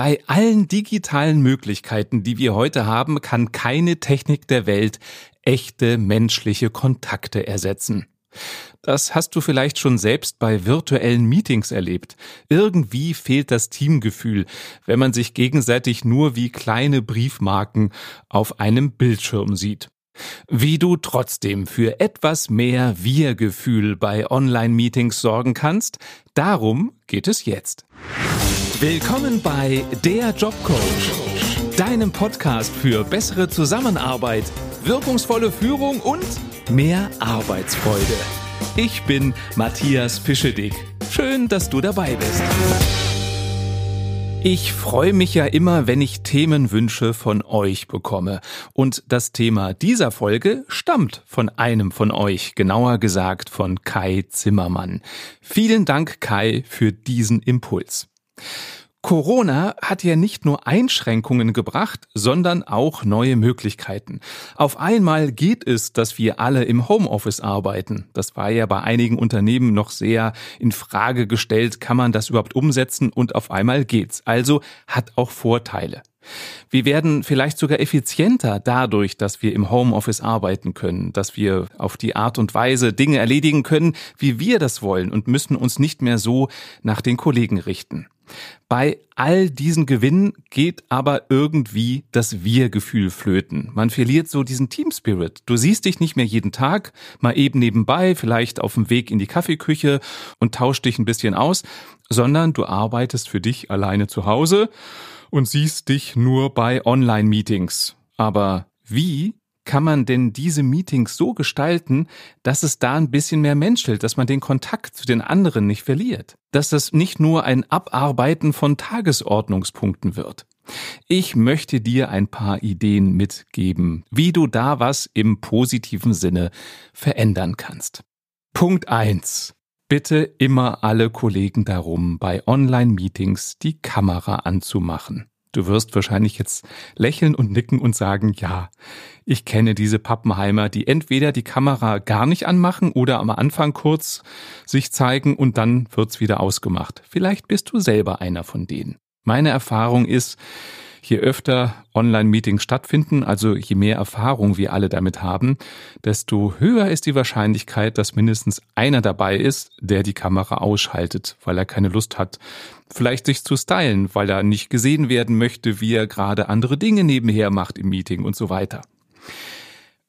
Bei allen digitalen Möglichkeiten, die wir heute haben, kann keine Technik der Welt echte menschliche Kontakte ersetzen. Das hast du vielleicht schon selbst bei virtuellen Meetings erlebt. Irgendwie fehlt das Teamgefühl, wenn man sich gegenseitig nur wie kleine Briefmarken auf einem Bildschirm sieht. Wie du trotzdem für etwas mehr Wir-Gefühl bei Online-Meetings sorgen kannst, darum geht es jetzt. Willkommen bei Der Jobcoach, deinem Podcast für bessere Zusammenarbeit, wirkungsvolle Führung und mehr Arbeitsfreude. Ich bin Matthias Fischedick. Schön, dass du dabei bist. Ich freue mich ja immer, wenn ich Themenwünsche von euch bekomme. Und das Thema dieser Folge stammt von einem von euch, genauer gesagt von Kai Zimmermann. Vielen Dank, Kai, für diesen Impuls. Corona hat ja nicht nur Einschränkungen gebracht, sondern auch neue Möglichkeiten. Auf einmal geht es, dass wir alle im Homeoffice arbeiten. Das war ja bei einigen Unternehmen noch sehr in Frage gestellt, kann man das überhaupt umsetzen und auf einmal geht's. Also hat auch Vorteile. Wir werden vielleicht sogar effizienter dadurch, dass wir im Homeoffice arbeiten können, dass wir auf die Art und Weise Dinge erledigen können, wie wir das wollen und müssen uns nicht mehr so nach den Kollegen richten. Bei all diesen Gewinnen geht aber irgendwie das Wir-Gefühl flöten. Man verliert so diesen Team-Spirit. Du siehst dich nicht mehr jeden Tag, mal eben nebenbei, vielleicht auf dem Weg in die Kaffeeküche und tauscht dich ein bisschen aus, sondern du arbeitest für dich alleine zu Hause und siehst dich nur bei Online-Meetings. Aber wie kann man denn diese Meetings so gestalten, dass es da ein bisschen mehr menschelt, dass man den Kontakt zu den anderen nicht verliert, dass das nicht nur ein Abarbeiten von Tagesordnungspunkten wird. Ich möchte dir ein paar Ideen mitgeben, wie du da was im positiven Sinne verändern kannst. Punkt eins: Bitte immer alle Kollegen darum, bei Online-Meetings die Kamera anzumachen. Du wirst wahrscheinlich jetzt lächeln und nicken und sagen, ja, ich kenne diese Pappenheimer, die entweder die Kamera gar nicht anmachen oder am Anfang kurz sich zeigen und dann wird's wieder ausgemacht. Vielleicht bist du selber einer von denen. Meine Erfahrung ist, je öfter Online-Meetings stattfinden, also je mehr Erfahrung wir alle damit haben, desto höher ist die Wahrscheinlichkeit, dass mindestens einer dabei ist, der die Kamera ausschaltet, weil er keine Lust hat, vielleicht sich zu stylen, weil er nicht gesehen werden möchte, wie er gerade andere Dinge nebenher macht im Meeting und so weiter.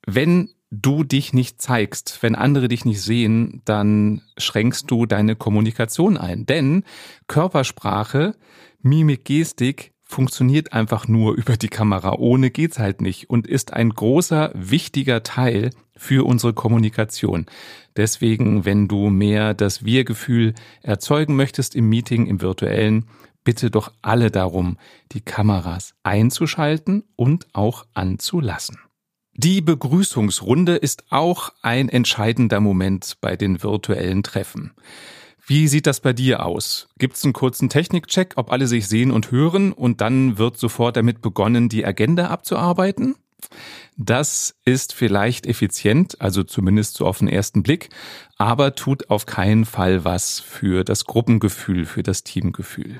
Wenn du dich nicht zeigst, wenn andere dich nicht sehen, dann schränkst du deine Kommunikation ein. Denn Körpersprache, Mimik, Gestik funktioniert einfach nur über die Kamera. Ohne geht's halt nicht und ist ein großer, wichtiger Teil für unsere Kommunikation. Deswegen, wenn du mehr das Wir-Gefühl erzeugen möchtest im Meeting, im virtuellen, bitte doch alle darum, die Kameras einzuschalten und auch anzulassen. Die Begrüßungsrunde ist auch ein entscheidender Moment bei den virtuellen Treffen. Wie sieht das bei dir aus? Gibt es einen kurzen Technikcheck, ob alle sich sehen und hören und dann wird sofort damit begonnen, die Agenda abzuarbeiten? Das ist vielleicht effizient, also zumindest so auf den ersten Blick, aber tut auf keinen Fall was für das Gruppengefühl, für das Teamgefühl.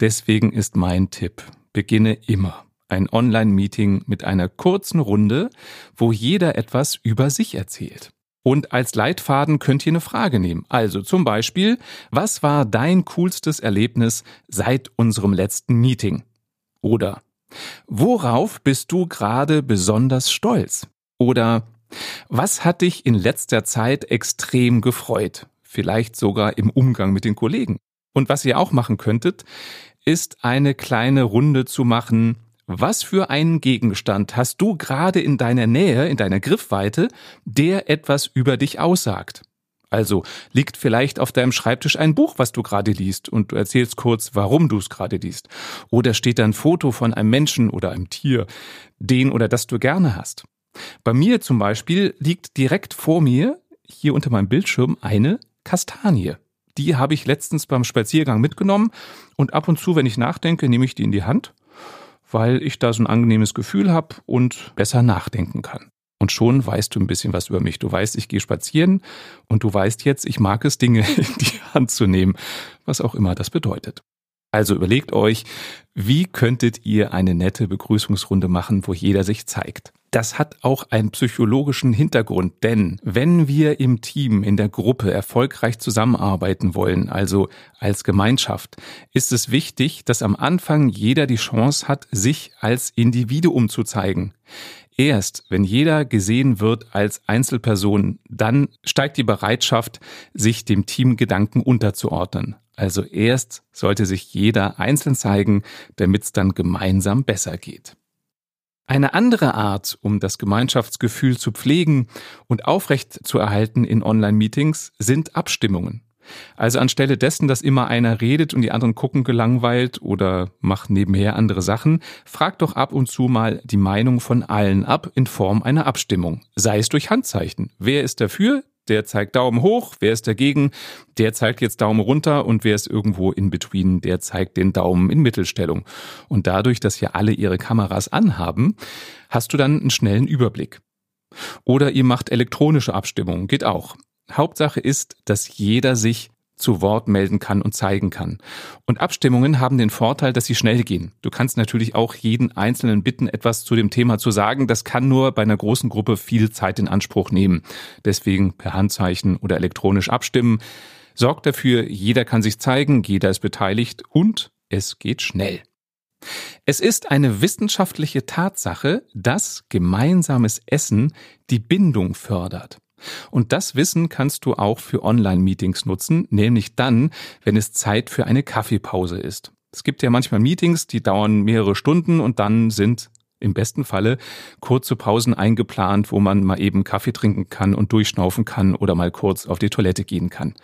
Deswegen ist mein Tipp, beginne immer ein Online-Meeting mit einer kurzen Runde, wo jeder etwas über sich erzählt. Und als Leitfaden könnt ihr eine Frage nehmen. Also zum Beispiel, was war dein coolstes Erlebnis seit unserem letzten Meeting? Oder worauf bist du gerade besonders stolz? Oder was hat dich in letzter Zeit extrem gefreut? Vielleicht sogar im Umgang mit den Kollegen. Und was ihr auch machen könntet, ist eine kleine Runde zu machen, was für einen Gegenstand hast du gerade in deiner Nähe, in deiner Griffweite, der etwas über dich aussagt? Also liegt vielleicht auf deinem Schreibtisch ein Buch, was du gerade liest, und du erzählst kurz, warum du es gerade liest. Oder steht da ein Foto von einem Menschen oder einem Tier, den oder das du gerne hast. Bei mir zum Beispiel liegt direkt vor mir, hier unter meinem Bildschirm, eine Kastanie. Die habe ich letztens beim Spaziergang mitgenommen und ab und zu, wenn ich nachdenke, nehme ich die in die Hand weil ich da so ein angenehmes Gefühl habe und besser nachdenken kann. Und schon weißt du ein bisschen was über mich. Du weißt, ich gehe spazieren und du weißt jetzt, ich mag es, Dinge in die Hand zu nehmen, was auch immer das bedeutet. Also überlegt euch, wie könntet ihr eine nette Begrüßungsrunde machen, wo jeder sich zeigt? Das hat auch einen psychologischen Hintergrund, denn wenn wir im Team, in der Gruppe erfolgreich zusammenarbeiten wollen, also als Gemeinschaft, ist es wichtig, dass am Anfang jeder die Chance hat, sich als Individuum zu zeigen. Erst wenn jeder gesehen wird als Einzelperson, dann steigt die Bereitschaft, sich dem Teamgedanken unterzuordnen. Also erst sollte sich jeder einzeln zeigen, damit es dann gemeinsam besser geht. Eine andere Art, um das Gemeinschaftsgefühl zu pflegen und aufrecht zu erhalten in Online-Meetings, sind Abstimmungen. Also anstelle dessen, dass immer einer redet und die anderen gucken gelangweilt oder machen nebenher andere Sachen, fragt doch ab und zu mal die Meinung von allen ab in Form einer Abstimmung. Sei es durch Handzeichen. Wer ist dafür? Der zeigt Daumen hoch, wer ist dagegen, der zeigt jetzt Daumen runter und wer ist irgendwo in between, der zeigt den Daumen in Mittelstellung. Und dadurch, dass ja alle ihre Kameras anhaben, hast du dann einen schnellen Überblick. Oder ihr macht elektronische Abstimmungen, geht auch. Hauptsache ist, dass jeder sich zu Wort melden kann und zeigen kann. Und Abstimmungen haben den Vorteil, dass sie schnell gehen. Du kannst natürlich auch jeden Einzelnen bitten, etwas zu dem Thema zu sagen. Das kann nur bei einer großen Gruppe viel Zeit in Anspruch nehmen. Deswegen per Handzeichen oder elektronisch abstimmen. Sorgt dafür, jeder kann sich zeigen, jeder ist beteiligt und es geht schnell. Es ist eine wissenschaftliche Tatsache, dass gemeinsames Essen die Bindung fördert. Und das Wissen kannst du auch für Online-Meetings nutzen, nämlich dann, wenn es Zeit für eine Kaffeepause ist. Es gibt ja manchmal Meetings, die dauern mehrere Stunden und dann sind im besten Falle kurze Pausen eingeplant, wo man mal eben Kaffee trinken kann und durchschnaufen kann oder mal kurz auf die Toilette gehen kann.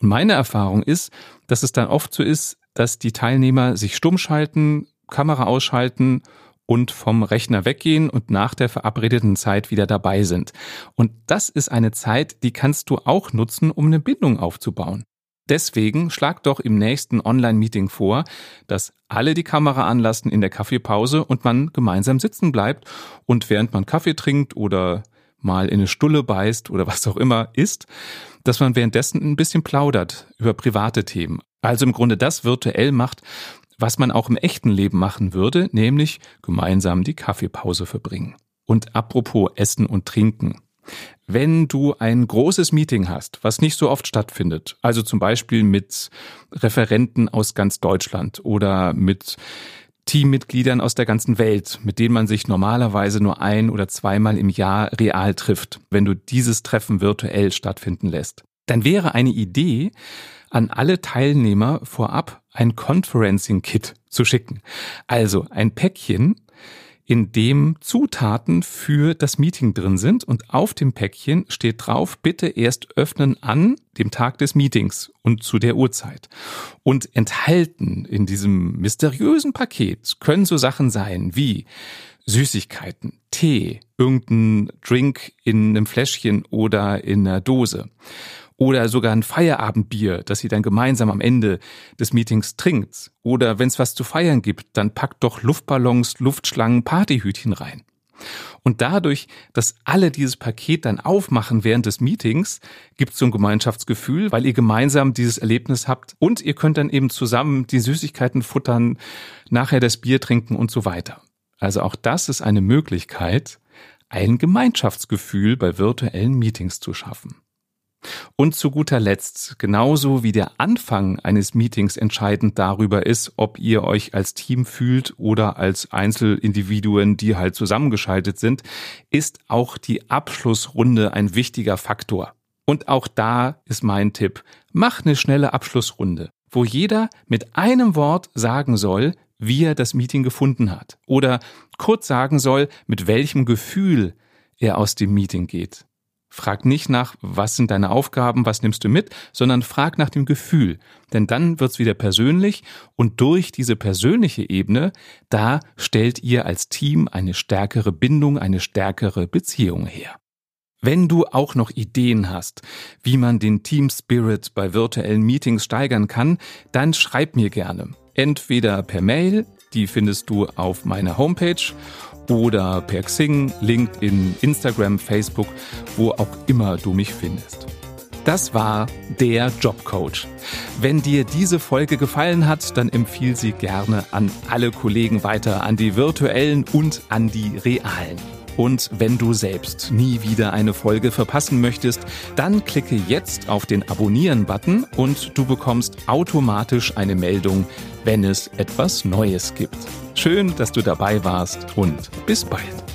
Und meine Erfahrung ist, dass es dann oft so ist, dass die Teilnehmer sich stumm schalten, Kamera ausschalten und vom Rechner weggehen und nach der verabredeten Zeit wieder dabei sind. Und das ist eine Zeit, die kannst du auch nutzen, um eine Bindung aufzubauen. Deswegen schlag doch im nächsten Online-Meeting vor, dass alle die Kamera anlassen in der Kaffeepause und man gemeinsam sitzen bleibt und während man Kaffee trinkt oder mal in eine Stulle beißt oder was auch immer isst, dass man währenddessen ein bisschen plaudert über private Themen. Also im Grunde das virtuell macht, was man auch im echten Leben machen würde, nämlich gemeinsam die Kaffeepause verbringen. Und apropos Essen und Trinken. Wenn du ein großes Meeting hast, was nicht so oft stattfindet, also zum Beispiel mit Referenten aus ganz Deutschland oder mit Teammitgliedern aus der ganzen Welt, mit denen man sich normalerweise nur ein oder zweimal im Jahr real trifft, wenn du dieses Treffen virtuell stattfinden lässt, dann wäre eine Idee, an alle Teilnehmer vorab ein Conferencing-Kit zu schicken. Also ein Päckchen, in dem Zutaten für das Meeting drin sind und auf dem Päckchen steht drauf, bitte erst öffnen an dem Tag des Meetings und zu der Uhrzeit. Und enthalten in diesem mysteriösen Paket können so Sachen sein wie Süßigkeiten, Tee, irgendein Drink in einem Fläschchen oder in einer Dose oder sogar ein Feierabendbier, das ihr dann gemeinsam am Ende des Meetings trinkt. Oder wenn es was zu feiern gibt, dann packt doch Luftballons, Luftschlangen, Partyhütchen rein. Und dadurch, dass alle dieses Paket dann aufmachen während des Meetings, gibt es so ein Gemeinschaftsgefühl, weil ihr gemeinsam dieses Erlebnis habt und ihr könnt dann eben zusammen die Süßigkeiten futtern, nachher das Bier trinken und so weiter. Also auch das ist eine Möglichkeit, ein Gemeinschaftsgefühl bei virtuellen Meetings zu schaffen. Und zu guter Letzt, genauso wie der Anfang eines Meetings entscheidend darüber ist, ob ihr euch als Team fühlt oder als Einzelindividuen, die halt zusammengeschaltet sind, ist auch die Abschlussrunde ein wichtiger Faktor. Und auch da ist mein Tipp, mach eine schnelle Abschlussrunde, wo jeder mit einem Wort sagen soll, wie er das Meeting gefunden hat oder kurz sagen soll, mit welchem Gefühl er aus dem Meeting geht. Frag nicht nach, was sind deine Aufgaben, was nimmst du mit, sondern frag nach dem Gefühl. Denn dann wird's wieder persönlich und durch diese persönliche Ebene, da stellt ihr als Team eine stärkere Bindung, eine stärkere Beziehung her. Wenn du auch noch Ideen hast, wie man den Team Spirit bei virtuellen Meetings steigern kann, dann schreib mir gerne. Entweder per Mail, die findest du auf meiner Homepage, oder per Xing, LinkedIn, Instagram, Facebook, wo auch immer du mich findest. Das war der Jobcoach. Wenn dir diese Folge gefallen hat, dann empfiehl sie gerne an alle Kollegen weiter, an die virtuellen und an die realen. Und wenn du selbst nie wieder eine Folge verpassen möchtest, dann klicke jetzt auf den Abonnieren-Button und du bekommst automatisch eine Meldung, wenn es etwas Neues gibt. Schön, dass du dabei warst und bis bald.